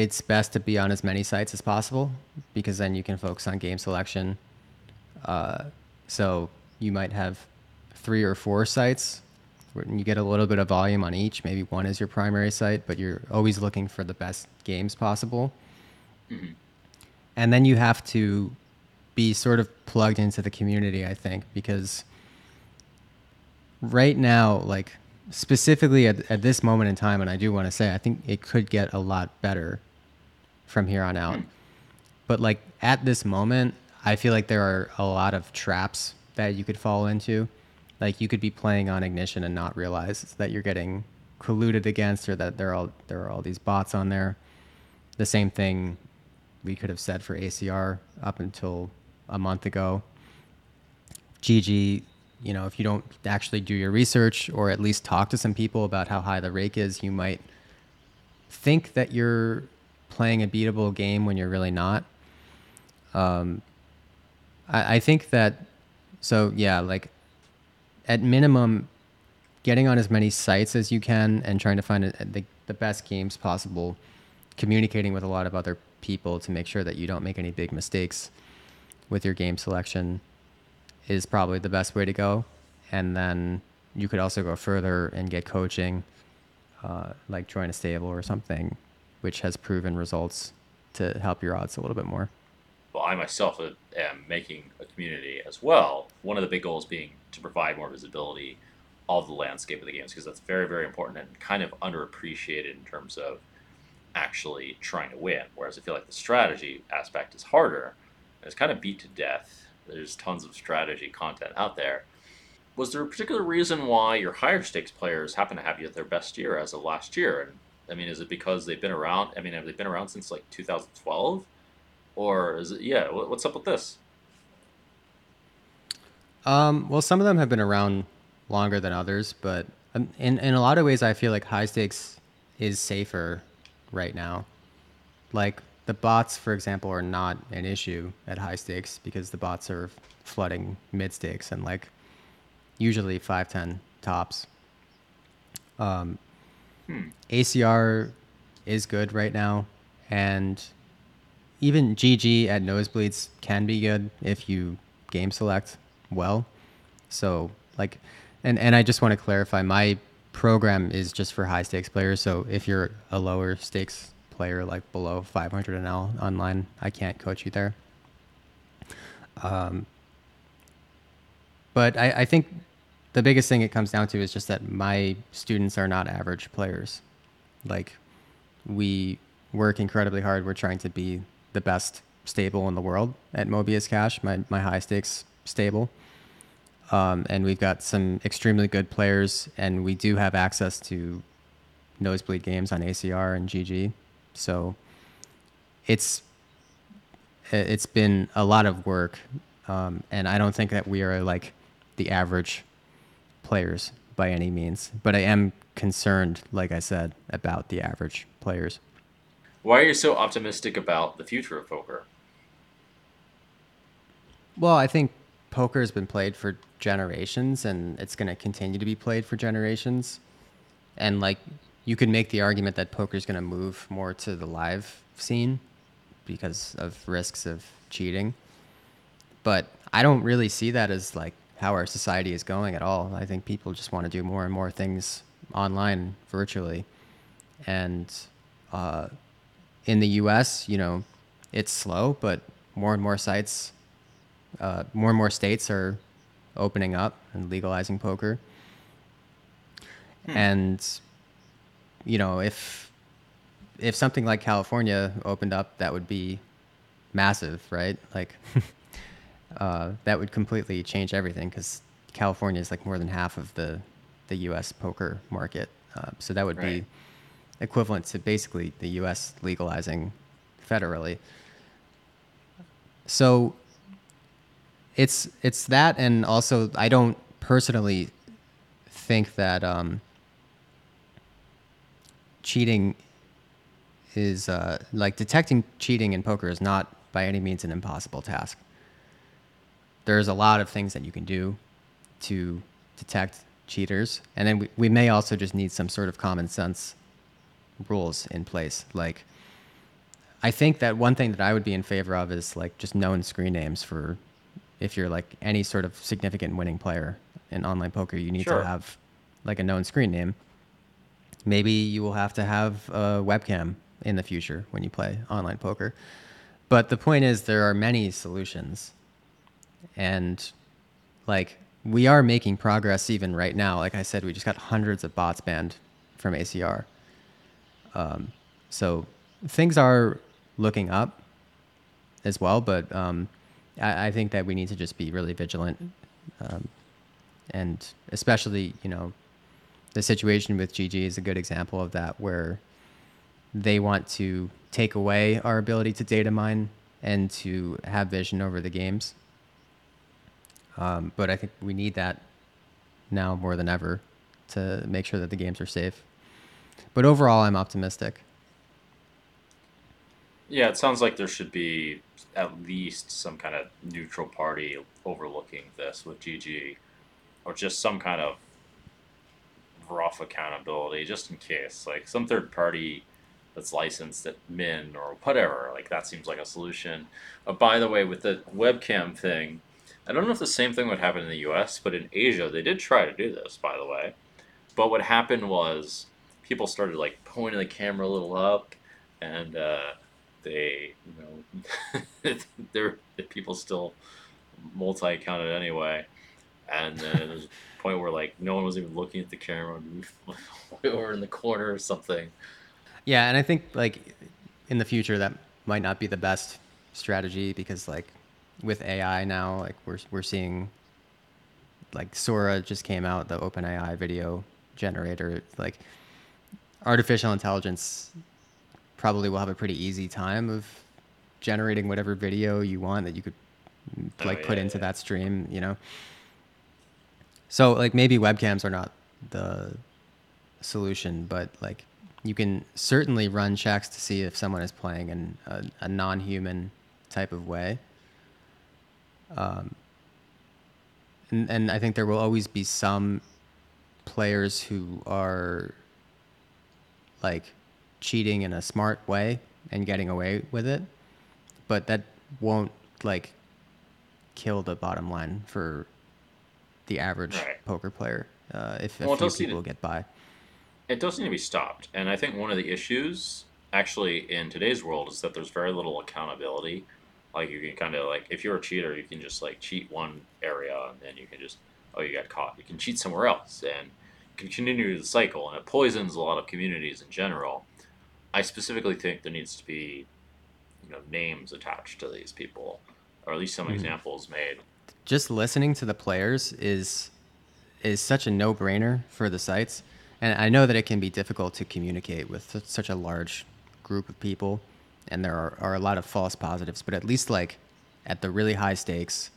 it's best to be on as many sites as possible because then you can focus on game selection. Uh, so you might have three or four sites where you get a little bit of volume on each. Maybe one is your primary site, but you're always looking for the best games possible. And then you have to be sort of plugged into the community, I think, because right now, like specifically at, at this moment in time, and I do want to say, I think it could get a lot better from here on out. Hmm. But like at this moment, I feel like there are a lot of traps that you could fall into. Like you could be playing on Ignition and not realize that you're getting colluded against, or that there are all there are all these bots on there. The same thing we could have said for ACR up until a month ago. GG, you know, if you don't actually do your research or at least talk to some people about how high the rake is, you might think that you're playing a beatable game when you're really not. Um, I, I think that, so yeah, like at minimum, getting on as many sites as you can and trying to find a, the, the best games possible, communicating with a lot of other people to make sure that you don't make any big mistakes with your game selection is probably the best way to go. And then you could also go further and get coaching, uh, like join a stable or something, which has proven results to help your odds a little bit more. well, I myself uh, am making a community as well. One of the big goals being to provide more visibility of the landscape of the games because that's very, very important and kind of underappreciated in terms of actually trying to win. Whereas I feel like the strategy aspect is harder. It's kind of beat to death. There's tons of strategy content out there. Was there a particular reason why your higher stakes players happen to have you at their best year as of last year? And I mean, is it because they've been around? I mean, have they been around since like 2012? Or is it, yeah, what's up with this? Um, well, some of them have been around longer than others, but um, in in a lot of ways, I feel like high stakes is safer right now. Like the bots, for example, are not an issue at high stakes because the bots are flooding mid stakes and like usually five ten tops. Um, ACR is good right now, and even GG at nosebleeds can be good if you game select well. So like, and and I just want to clarify, my program is just for high stakes players. So if you're a lower stakes player, like below 500 NL online, I can't coach you there. Um, but I, I think the biggest thing it comes down to is just that my students are not average players. Like we work incredibly hard. We're trying to be the best stable in the world at Mobius Cash, my, my high stakes stable. Um, and we've got some extremely good players, and we do have access to nosebleed games on ACR and GG. So it's it's been a lot of work, um, and I don't think that we are like the average players by any means. But I am concerned, like I said, about the average players. Why are you so optimistic about the future of poker? Well, I think poker has been played for generations and it's going to continue to be played for generations. And like you could make the argument that poker is going to move more to the live scene because of risks of cheating. But I don't really see that as like how our society is going at all. I think people just want to do more and more things online virtually. And uh, in the US, you know, it's slow, but more and more sites uh, more and more states are opening up and legalizing poker. and you know if if something like California opened up, that would be massive, right? Like (laughs) uh, that would completely change everything because California is like more than half of the the U.S. poker market. Uh, so that would Right. be equivalent to basically the U.S. legalizing federally. So it's it's that, and also I don't personally think that um, cheating is uh, like detecting cheating in poker is not by any means an impossible task. There's a lot of things that you can do to detect cheaters, and then we, we may also just need some sort of common sense rules in place. Like, I think that one thing that I would be in favor of is like just known screen names for if you're like any sort of significant winning player in online poker, you need Sure. to have like a known screen name. Maybe you will have to have a webcam in the future when you play online poker. But the point is, there are many solutions. And like, we are making progress even right now. Like I said, we just got hundreds of bots banned from ACR. Um, so things are looking up as well, but um, I, I think that we need to just be really vigilant. Um, and especially, you know, the situation with GG is a good example of that, where they want to take away our ability to data mine and to have vision over the games. Um, but I think we need that now more than ever to make sure that the games are safe. But overall, I'm optimistic. Yeah, it sounds like there should be at least some kind of neutral party overlooking this with GG, or just some kind of rough accountability, just in case. Like some third party that's licensed at Min or whatever. Like that seems like a solution. Uh, by the way, with the webcam thing, I don't know if the same thing would happen in the U.S., but in Asia they did try to do this. By the way, but what happened was people started like pointing the camera a little up, and uh, they, you know, (laughs) there people still multi-counted anyway, and then there's a point where like no one was even looking at the camera, (laughs) over in the corner or something. Yeah, and I think like in the future that might not be the best strategy because like with AI now, like we're we're seeing like Sora just came out, the OpenAI video generator. Like artificial intelligence probably will have a pretty easy time of generating whatever video you want that you could Oh, like put into yeah. that stream, you know. So like maybe webcams are not the solution, but like you can certainly run checks to see if someone is playing in a, a non-human type of way. Um, and, and I think there will always be some players who are like cheating in a smart way and getting away with it, but that won't like kill the bottom line for the average Right. poker player uh, if Well, a few people to- get by. It does need to be stopped, and I think one of the issues actually in today's world is that there's very little accountability. Like you can kind of like if you're a cheater, you can just like cheat one area, and then you can just oh you got caught. You can cheat somewhere else, and can continue the cycle, and it poisons a lot of communities in general. I specifically think there needs to be, you know, names attached to these people, or at least some Mhm. examples made. just listening to the players is is such a no-brainer for the sites and i know that it can be difficult to communicate with such a large group of people and there are, are a lot of false positives but at least like at the really high stakes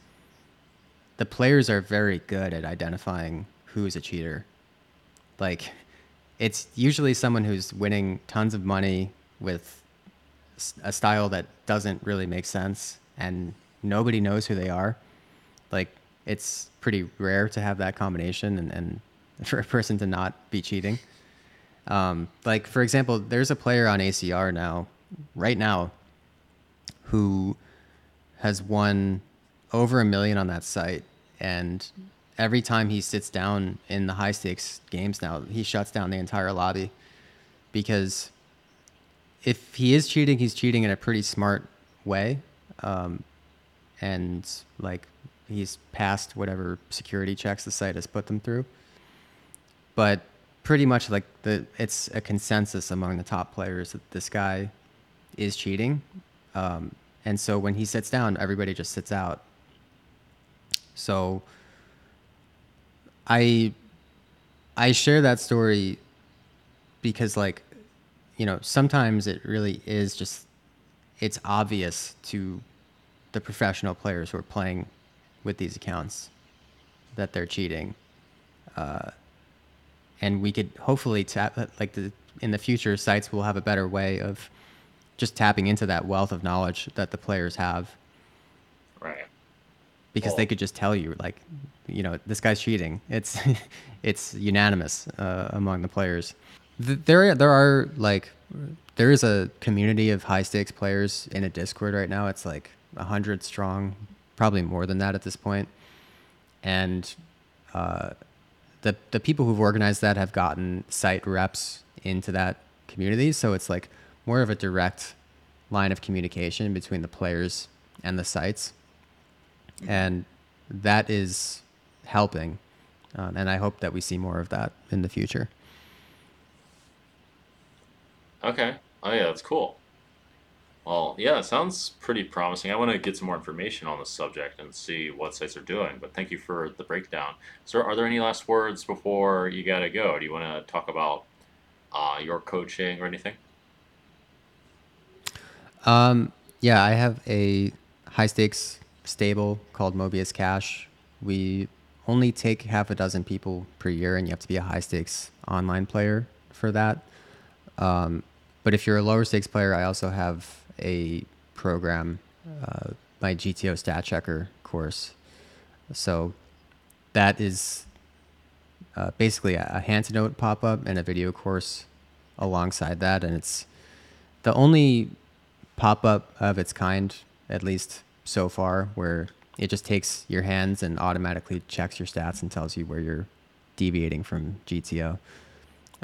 the players are very good at identifying who's a cheater. Like it's usually someone who's winning tons of money with a style that doesn't really make sense and nobody knows who they are. Like it's pretty rare to have that combination and, and (laughs) for a person to not be cheating. Um, like for example there's a player on acr now right now who has won over a million on that site. And every time he sits down in the high stakes games now he shuts down the entire lobby. Because if he is cheating he's cheating in a pretty smart way. Um, and like he's passed whatever security checks the site has put them through. But pretty much like the it's a consensus among the top players that this guy is cheating. Um, and so when he sits down, everybody just sits out. So I I share that story because like you know, sometimes it really is just it's obvious to the professional players who are playing with these accounts that they're cheating. Uh, and we could hopefully tap like the in the future sites will have a better way of just tapping into that wealth of knowledge that the players have. Right. because Well- they could just tell you like you know this guy's cheating. It's (laughs) it's unanimous uh, among the players. Th- there there are like there is a community of high stakes players in a discord right now. It's like a 100 strong probably more than that at this point. point. And uh, the the people who've organized that have gotten site reps into that community. So it's like more of a direct line of communication between the players and the sites and that is helping um, and i hope that we see more of that in the future Okay. Oh yeah, that's cool. Well, yeah, it sounds pretty promising. I want to get some more information on the subject and see what sites are doing. But thank you for the breakdown. So, are there any last words before you gotta go? Do you want to talk about uh, your coaching or anything? Um, yeah i have a high stakes stable called mobius cash we only take half a dozen people per year and you have to be a high stakes online player for that Um, but if you're a lower stakes player, I also have a program, uh, my GTO Stat Checker course. So that is uh, basically a, hand to note pop up and a video course alongside that. And it's the only pop up of its kind, at least so far, where it just takes your hands and automatically checks your stats and tells you where you're deviating from GTO.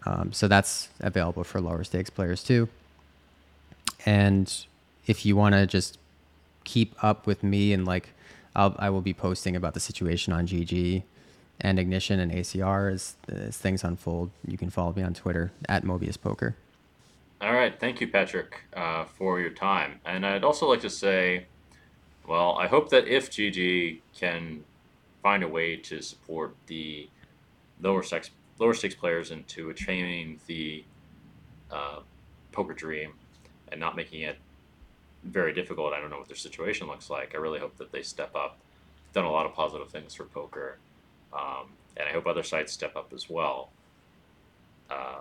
Um, so that's available for lower stakes players too. And if you want to just keep up with me and like, I'll, I will be posting about the situation on GG and Ignition and ACR as, as things unfold. You can follow me on Twitter at Mobius Poker. All right, thank you, Patrick, uh, for your time. And I'd also like to say, well, I hope that if GG can find a way to support the lower sex lower stakes players into attaining the uh, poker dream and not making it very difficult. I don't know what their situation looks like. I really hope that they step up. They've done a lot of positive things for poker, um, and I hope other sites step up as well. Uh,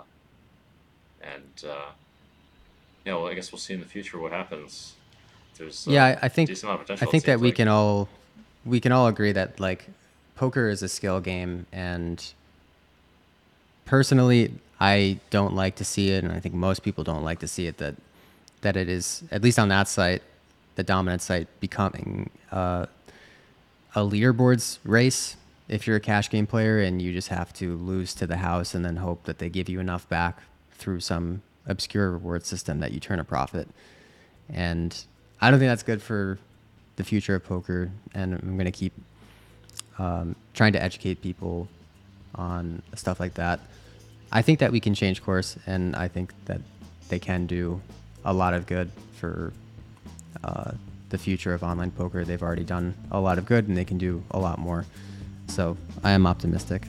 and uh, yeah, well, I guess we'll see in the future what happens. There's uh, yeah, I, I think decent amount of I think that we like. can all we can all agree that like poker is a skill game and personally I don't like to see it and I think most people don't like to see it that that it is at least on that site the dominant site becoming uh, a leaderboards race if you're a cash game player and you just have to lose to the house and then hope that they give you enough back through some obscure reward system that you turn a profit and I don't think that's good for the future of poker. And I'm going to keep um, trying to educate people on stuff like that. I think that we can change course, and I think that they can do a lot of good for uh, the future of online poker. They've already done a lot of good, and they can do a lot more. So I am optimistic.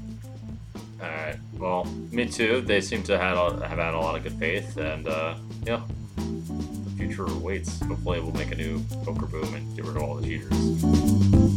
All right. Well, me too. They seem to have, have had a lot of good faith, and uh, yeah, the future waits. Hopefully, we'll make a new poker boom and get rid of all the cheaters.